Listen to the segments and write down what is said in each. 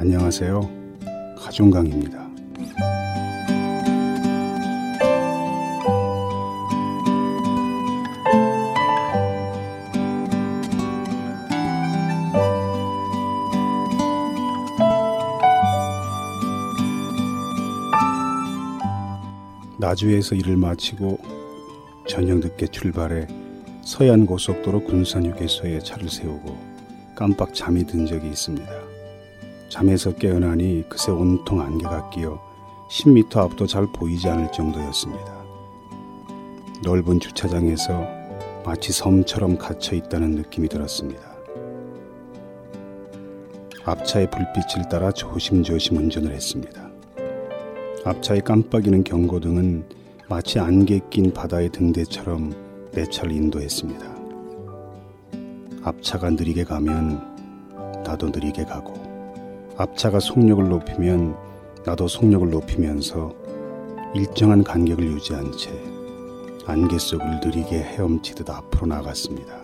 안녕하세요. 가종강입니다. 나주에서 일을 마치고 저녁 늦게 출발해 서해안 고속도로 군산 휴게소에 차를 세우고 깜빡 잠이 든 적이 있습니다. 잠에서 깨어나니 그새 온통 안개가 끼어 10m 앞도 잘 보이지 않을 정도였습니다. 넓은 주차장에서 마치 섬처럼 갇혀 있다는 느낌이 들었습니다. 앞차의 불빛을 따라 조심조심 운전을 했습니다. 앞차에 깜빡이는 경고등은 마치 안개 낀 바다의 등대처럼 내 차를 인도했습니다. 앞차가 느리게 가면 나도 느리게 가고 앞차가 속력을 높이면 나도 속력을 높이면서 일정한 간격을 유지한 채 안개 속을 느리게 헤엄치듯 앞으로 나갔습니다.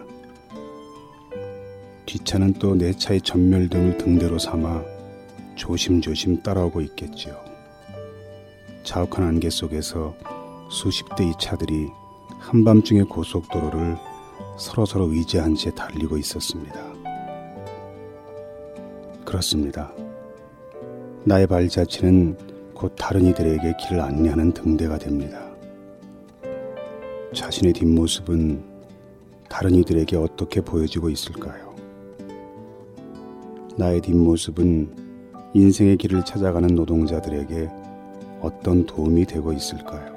뒷차는 또 내 차의 전멸등을 등대로 삼아 조심조심 따라오고 있겠지요. 자욱한 안개 속에서 수십 대의 차들이 한밤중의 고속도로를 서로서로 의지한 채 달리고 있었습니다. 그렇습니다. 나의 발자취는 곧 다른 이들에게 길을 안내하는 등대가 됩니다. 자신의 뒷모습은 다른 이들에게 어떻게 보여지고 있을까요? 나의 뒷모습은 인생의 길을 찾아가는 노동자들에게 어떤 도움이 되고 있을까요?